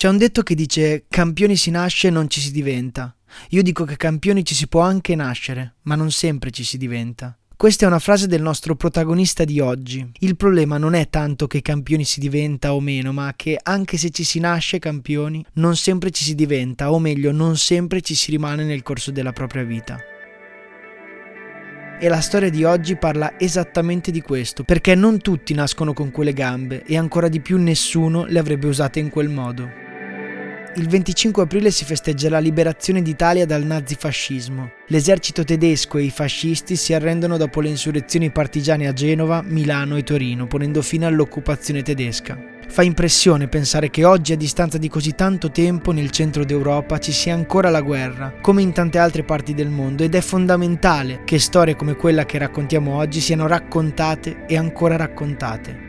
C'è un detto che dice campioni si nasce, non ci si diventa. Io dico che campioni ci si può anche nascere, ma non sempre ci si diventa. Questa è una frase del nostro protagonista di oggi. Il problema non è tanto che campioni si diventa o meno, ma che anche se ci si nasce campioni, non sempre ci si diventa, o meglio, non sempre ci si rimane nel corso della propria vita. E la storia di oggi parla esattamente di questo, perché non tutti nascono con quelle gambe e ancora di più nessuno le avrebbe usate in quel modo il 25 aprile si festeggia la liberazione d'Italia dal nazifascismo. L'esercito tedesco e i fascisti si arrendono dopo le insurrezioni partigiane a Genova, Milano e Torino, ponendo fine all'occupazione tedesca. Fa impressione pensare che oggi, a distanza di così tanto tempo, nel centro d'Europa ci sia ancora la guerra, come in tante altre parti del mondo, ed è fondamentale che storie come quella che raccontiamo oggi siano raccontate e ancora raccontate.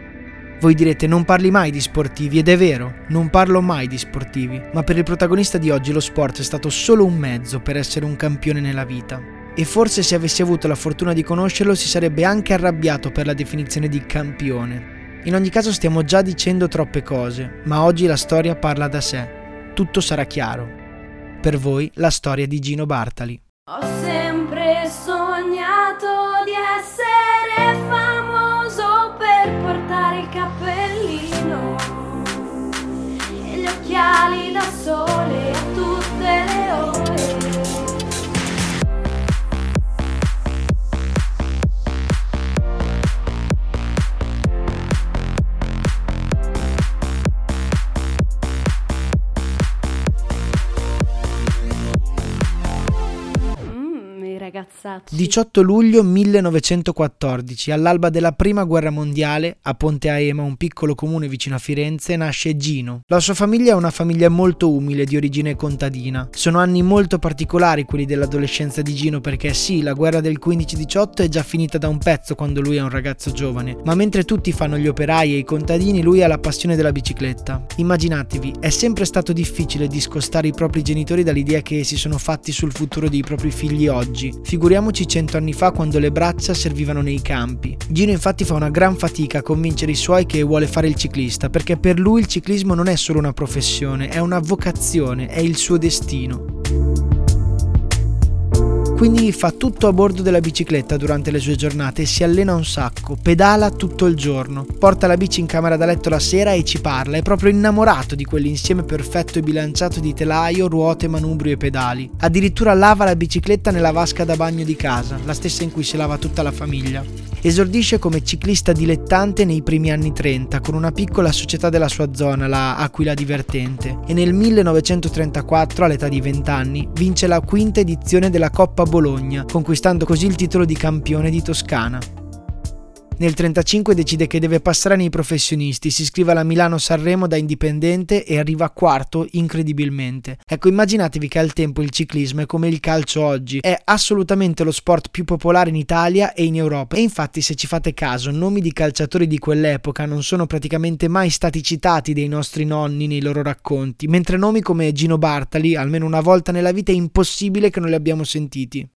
Voi direte non parli mai di sportivi ed è vero, non parlo mai di sportivi, ma per il protagonista di oggi lo sport è stato solo un mezzo per essere un campione nella vita. E forse se avessi avuto la fortuna di conoscerlo si sarebbe anche arrabbiato per la definizione di campione. In ogni caso stiamo già dicendo troppe cose, ma oggi la storia parla da sé. Tutto sarà chiaro. Per voi la storia di Gino Bartali. Ho occhiali da sole ragazzacci. 18 luglio 1914, all'alba della prima guerra mondiale, a Ponte Aema, un piccolo comune vicino a Firenze, nasce Gino. La sua famiglia è una famiglia molto umile, di origine contadina. Sono anni molto particolari quelli dell'adolescenza di Gino perché sì, la guerra del 15-18 è già finita da un pezzo quando lui è un ragazzo giovane, ma mentre tutti fanno gli operai e i contadini, lui ha la passione della bicicletta. Immaginatevi, è sempre stato difficile discostare i propri genitori dall'idea che si sono fatti sul futuro dei propri figli oggi. Figuriamoci cento anni fa quando le braccia servivano nei campi. Gino infatti fa una gran fatica a convincere i suoi che vuole fare il ciclista, perché per lui il ciclismo non è solo una professione, è una vocazione, è il suo destino. Quindi fa tutto a bordo della bicicletta durante le sue giornate e si allena un sacco, pedala tutto il giorno, porta la bici in camera da letto la sera e ci parla, è proprio innamorato di quell'insieme perfetto e bilanciato di telaio, ruote, manubrio e pedali. Addirittura lava la bicicletta nella vasca da bagno di casa, la stessa in cui si lava tutta la famiglia. Esordisce come ciclista dilettante nei primi anni 30 con una piccola società della sua zona, la Aquila Divertente, e nel 1934, all'età di 20 anni, vince la quinta edizione della Coppa Bologna, conquistando così il titolo di campione di Toscana. Nel 1935 decide che deve passare nei professionisti, si iscrive alla Milano-Sanremo da indipendente e arriva quarto incredibilmente. Ecco, immaginatevi che al tempo il ciclismo è come il calcio oggi, è assolutamente lo sport più popolare in Italia e in Europa. E infatti se ci fate caso, nomi di calciatori di quell'epoca non sono praticamente mai stati citati dai nostri nonni nei loro racconti, mentre nomi come Gino Bartali, almeno una volta nella vita, è impossibile che non li abbiamo sentiti.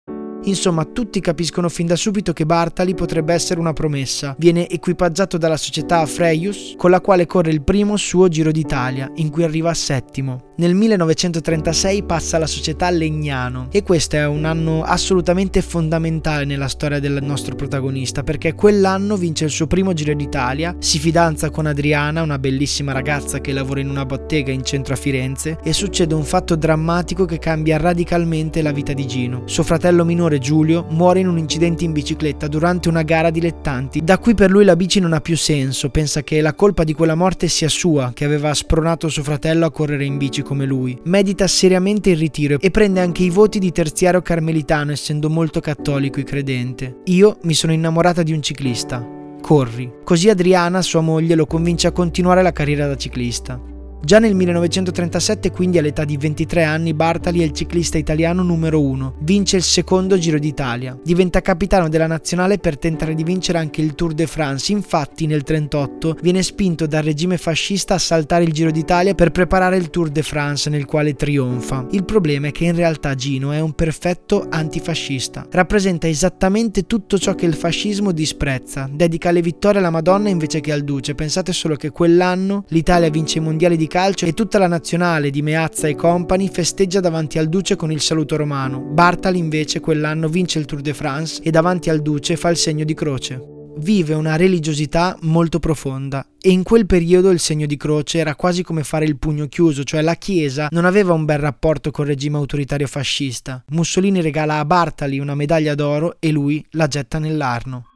Insomma, tutti capiscono fin da subito che Bartali potrebbe essere una promessa. Viene equipaggiato dalla società Freius, con la quale corre il primo suo Giro d'Italia, in cui arriva settimo. Nel 1936 passa alla società Legnano e questo è un anno assolutamente fondamentale nella storia del nostro protagonista perché quell'anno vince il suo primo Giro d'Italia, si fidanza con Adriana, una bellissima ragazza che lavora in una bottega in centro a Firenze e succede un fatto drammatico che cambia radicalmente la vita di Gino. Suo fratello minore minore Giulio muore in un incidente in bicicletta durante una gara dilettanti. Da qui per lui la bici non ha più senso, pensa che la colpa di quella morte sia sua, che aveva spronato suo fratello a correre in bici come lui. Medita seriamente il ritiro e prende anche i voti di terziario carmelitano essendo molto cattolico e credente. Io mi sono innamorata di un ciclista. Corri. Così Adriana, sua moglie, lo convince a continuare la carriera da ciclista. Già nel 1937, quindi all'età di 23 anni, Bartali è il ciclista italiano numero uno. Vince il secondo Giro d'Italia. Diventa capitano della nazionale per tentare di vincere anche il Tour de France. Infatti, nel 1938 viene spinto dal regime fascista a saltare il Giro d'Italia per preparare il Tour de France, nel quale trionfa. Il problema è che in realtà Gino è un perfetto antifascista. Rappresenta esattamente tutto ciò che il fascismo disprezza. Dedica le vittorie alla Madonna invece che al Duce. Pensate solo che quell'anno l'Italia vince i mondiali di calcio e tutta la nazionale di Meazza e compagni festeggia davanti al duce con il saluto romano. Bartali invece quell'anno vince il Tour de France e davanti al duce fa il segno di croce vive una religiosità molto profonda e in quel periodo il segno di croce era quasi come fare il pugno chiuso, cioè la Chiesa non aveva un bel rapporto col regime autoritario fascista. Mussolini regala a Bartali una medaglia d'oro e lui la getta nell'Arno.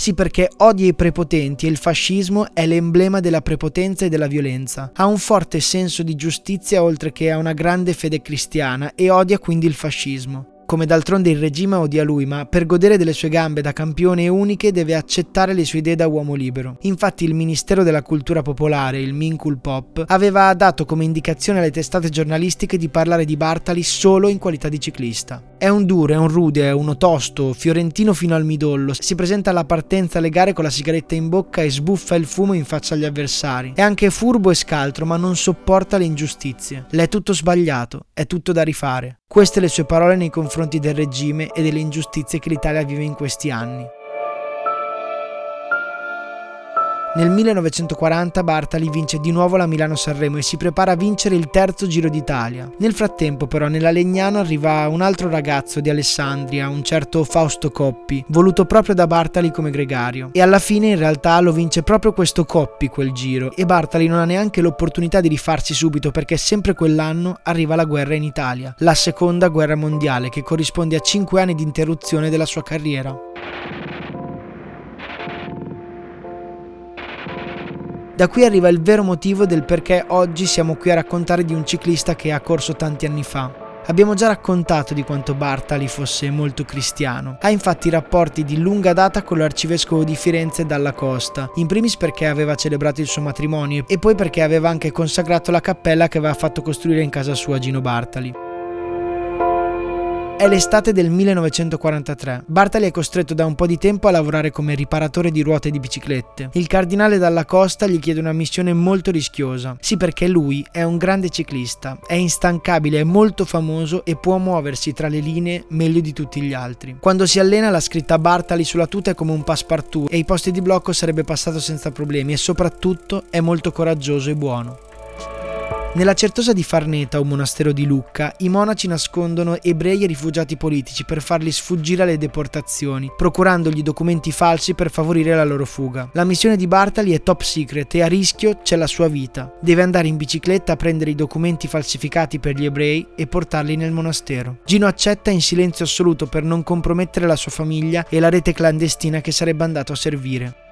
Sì, perché odia i prepotenti e il fascismo è l'emblema della prepotenza e della violenza. Ha un forte senso di giustizia oltre che a una grande fede cristiana e odia quindi il fascismo come d'altronde il regime odia lui, ma per godere delle sue gambe da campione uniche deve accettare le sue idee da uomo libero. Infatti il Ministero della Cultura Popolare, il Minkul Pop, aveva dato come indicazione alle testate giornalistiche di parlare di Bartali solo in qualità di ciclista. È un duro, è un rude, è uno tosto, fiorentino fino al midollo, si presenta alla partenza alle gare con la sigaretta in bocca e sbuffa il fumo in faccia agli avversari. È anche furbo e scaltro, ma non sopporta le ingiustizie. Le è tutto sbagliato, è tutto da rifare. Queste le sue parole nei confronti del regime e delle ingiustizie che l'Italia vive in questi anni. Nel 1940 Bartali vince di nuovo la Milano-Sanremo e si prepara a vincere il terzo Giro d'Italia. Nel frattempo però nella Legnano arriva un altro ragazzo di Alessandria, un certo Fausto Coppi, voluto proprio da Bartali come gregario. E alla fine in realtà lo vince proprio questo Coppi quel giro e Bartali non ha neanche l'opportunità di rifarsi subito perché sempre quell'anno arriva la guerra in Italia, la seconda guerra mondiale che corrisponde a 5 anni di interruzione della sua carriera. Da qui arriva il vero motivo del perché oggi siamo qui a raccontare di un ciclista che ha corso tanti anni fa. Abbiamo già raccontato di quanto Bartali fosse molto cristiano. Ha infatti rapporti di lunga data con l'arcivescovo di Firenze Dalla Costa, in primis perché aveva celebrato il suo matrimonio e poi perché aveva anche consacrato la cappella che aveva fatto costruire in casa sua Gino Bartali. È l'estate del 1943. Bartali è costretto da un po' di tempo a lavorare come riparatore di ruote di biciclette. Il cardinale Dalla Costa gli chiede una missione molto rischiosa. Sì, perché lui è un grande ciclista, è instancabile, è molto famoso e può muoversi tra le linee meglio di tutti gli altri. Quando si allena la scritta Bartali sulla tuta è come un passepartout e i posti di blocco sarebbe passato senza problemi e soprattutto è molto coraggioso e buono. Nella certosa di Farneta, un monastero di Lucca, i monaci nascondono ebrei e rifugiati politici per farli sfuggire alle deportazioni, procurandogli documenti falsi per favorire la loro fuga. La missione di Bartali è top secret e a rischio c'è la sua vita. Deve andare in bicicletta a prendere i documenti falsificati per gli ebrei e portarli nel monastero. Gino accetta in silenzio assoluto per non compromettere la sua famiglia e la rete clandestina che sarebbe andato a servire.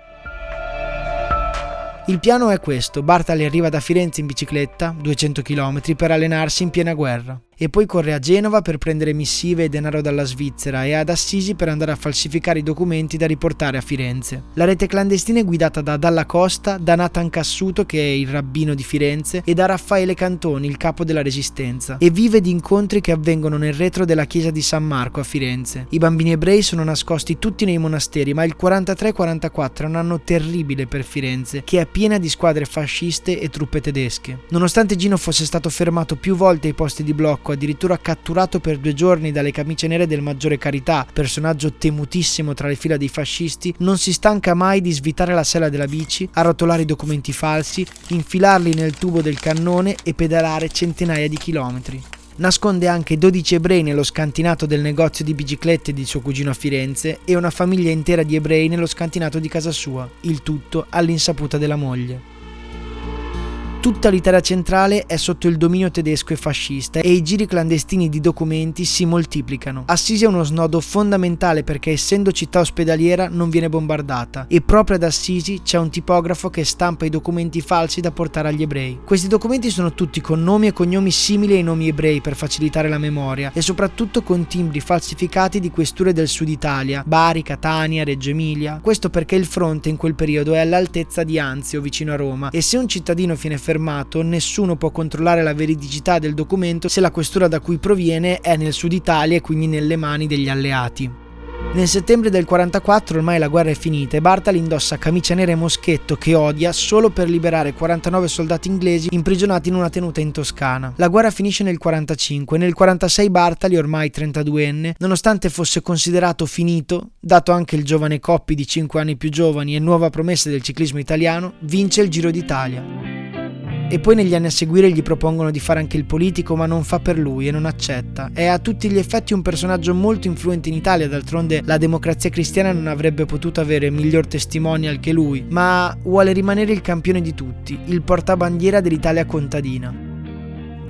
Il piano è questo, Bartali arriva da Firenze in bicicletta, 200 km, per allenarsi in piena guerra e poi corre a Genova per prendere missive e denaro dalla Svizzera e ad Assisi per andare a falsificare i documenti da riportare a Firenze. La rete clandestina è guidata da Dalla Costa, da Nathan Cassuto che è il rabbino di Firenze e da Raffaele Cantoni, il capo della Resistenza, e vive di incontri che avvengono nel retro della chiesa di San Marco a Firenze. I bambini ebrei sono nascosti tutti nei monasteri, ma il 43-44 è un anno terribile per Firenze, che è piena di squadre fasciste e truppe tedesche. Nonostante Gino fosse stato fermato più volte ai posti di blocco Marco, addirittura catturato per due giorni dalle camicie nere del Maggiore Carità, personaggio temutissimo tra le fila dei fascisti, non si stanca mai di svitare la sella della bici, arrotolare i documenti falsi, infilarli nel tubo del cannone e pedalare centinaia di chilometri. Nasconde anche 12 ebrei nello scantinato del negozio di biciclette di suo cugino a Firenze e una famiglia intera di ebrei nello scantinato di casa sua, il tutto all'insaputa della moglie. Tutta l'Italia centrale è sotto il dominio tedesco e fascista e i giri clandestini di documenti si moltiplicano. Assisi è uno snodo fondamentale perché essendo città ospedaliera non viene bombardata e proprio ad Assisi c'è un tipografo che stampa i documenti falsi da portare agli ebrei. Questi documenti sono tutti con nomi e cognomi simili ai nomi ebrei per facilitare la memoria e soprattutto con timbri falsificati di questure del sud Italia, Bari, Catania, Reggio Emilia. Questo perché il fronte in quel periodo è all'altezza di Anzio, vicino a Roma, e se un cittadino viene fermato, nessuno può controllare la veridicità del documento se la questura da cui proviene è nel sud Italia e quindi nelle mani degli alleati. Nel settembre del 44 ormai la guerra è finita e Bartali indossa camicia nera e moschetto che odia solo per liberare 49 soldati inglesi imprigionati in una tenuta in Toscana. La guerra finisce nel 45 e nel 46 Bartali, ormai 32enne, nonostante fosse considerato finito, dato anche il giovane Coppi di 5 anni più giovani e nuova promessa del ciclismo italiano, vince il Giro d'Italia. E poi negli anni a seguire gli propongono di fare anche il politico, ma non fa per lui e non accetta. È a tutti gli effetti un personaggio molto influente in Italia, d'altronde la democrazia cristiana non avrebbe potuto avere miglior testimonial che lui, ma vuole rimanere il campione di tutti, il portabandiera dell'Italia contadina.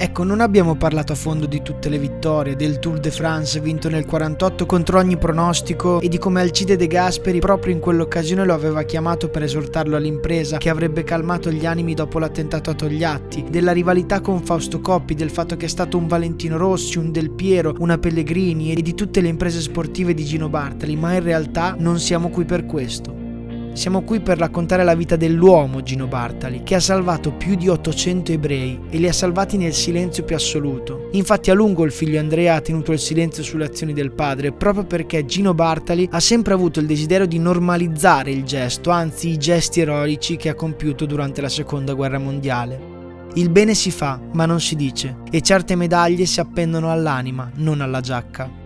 Ecco, non abbiamo parlato a fondo di tutte le vittorie, del Tour de France vinto nel 48 contro ogni pronostico e di come Alcide De Gasperi proprio in quell'occasione lo aveva chiamato per esortarlo all'impresa che avrebbe calmato gli animi dopo l'attentato a Togliatti, della rivalità con Fausto Coppi, del fatto che è stato un Valentino Rossi, un Del Piero, una Pellegrini e di tutte le imprese sportive di Gino Bartali, ma in realtà non siamo qui per questo. Siamo qui per raccontare la vita dell'uomo Gino Bartali, che ha salvato più di 800 ebrei e li ha salvati nel silenzio più assoluto. Infatti a lungo il figlio Andrea ha tenuto il silenzio sulle azioni del padre, proprio perché Gino Bartali ha sempre avuto il desiderio di normalizzare il gesto, anzi i gesti eroici che ha compiuto durante la seconda guerra mondiale. Il bene si fa, ma non si dice, e certe medaglie si appendono all'anima, non alla giacca.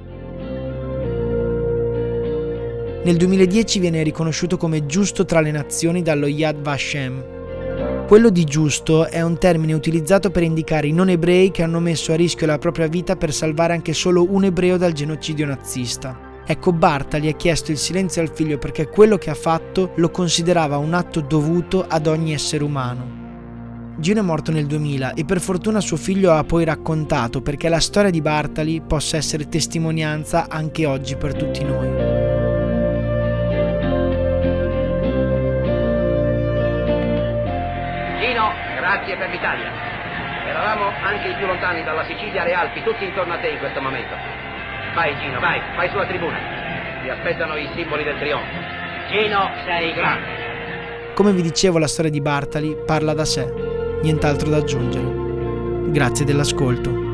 Nel 2010 viene riconosciuto come giusto tra le nazioni dallo Yad Vashem. Quello di giusto è un termine utilizzato per indicare i non ebrei che hanno messo a rischio la propria vita per salvare anche solo un ebreo dal genocidio nazista. Ecco, Bartali ha chiesto il silenzio al figlio perché quello che ha fatto lo considerava un atto dovuto ad ogni essere umano. Gino è morto nel 2000 e per fortuna suo figlio ha poi raccontato perché la storia di Bartali possa essere testimonianza anche oggi per tutti noi. Grazie per l'Italia. Eravamo anche i più lontani dalla Sicilia alle Alpi, tutti intorno a te in questo momento. Vai Gino, vai, vai sulla tribuna. Ti aspettano i simboli del trionfo. Gino, sei grande. Come vi dicevo, la storia di Bartali parla da sé, nient'altro da aggiungere. Grazie dell'ascolto.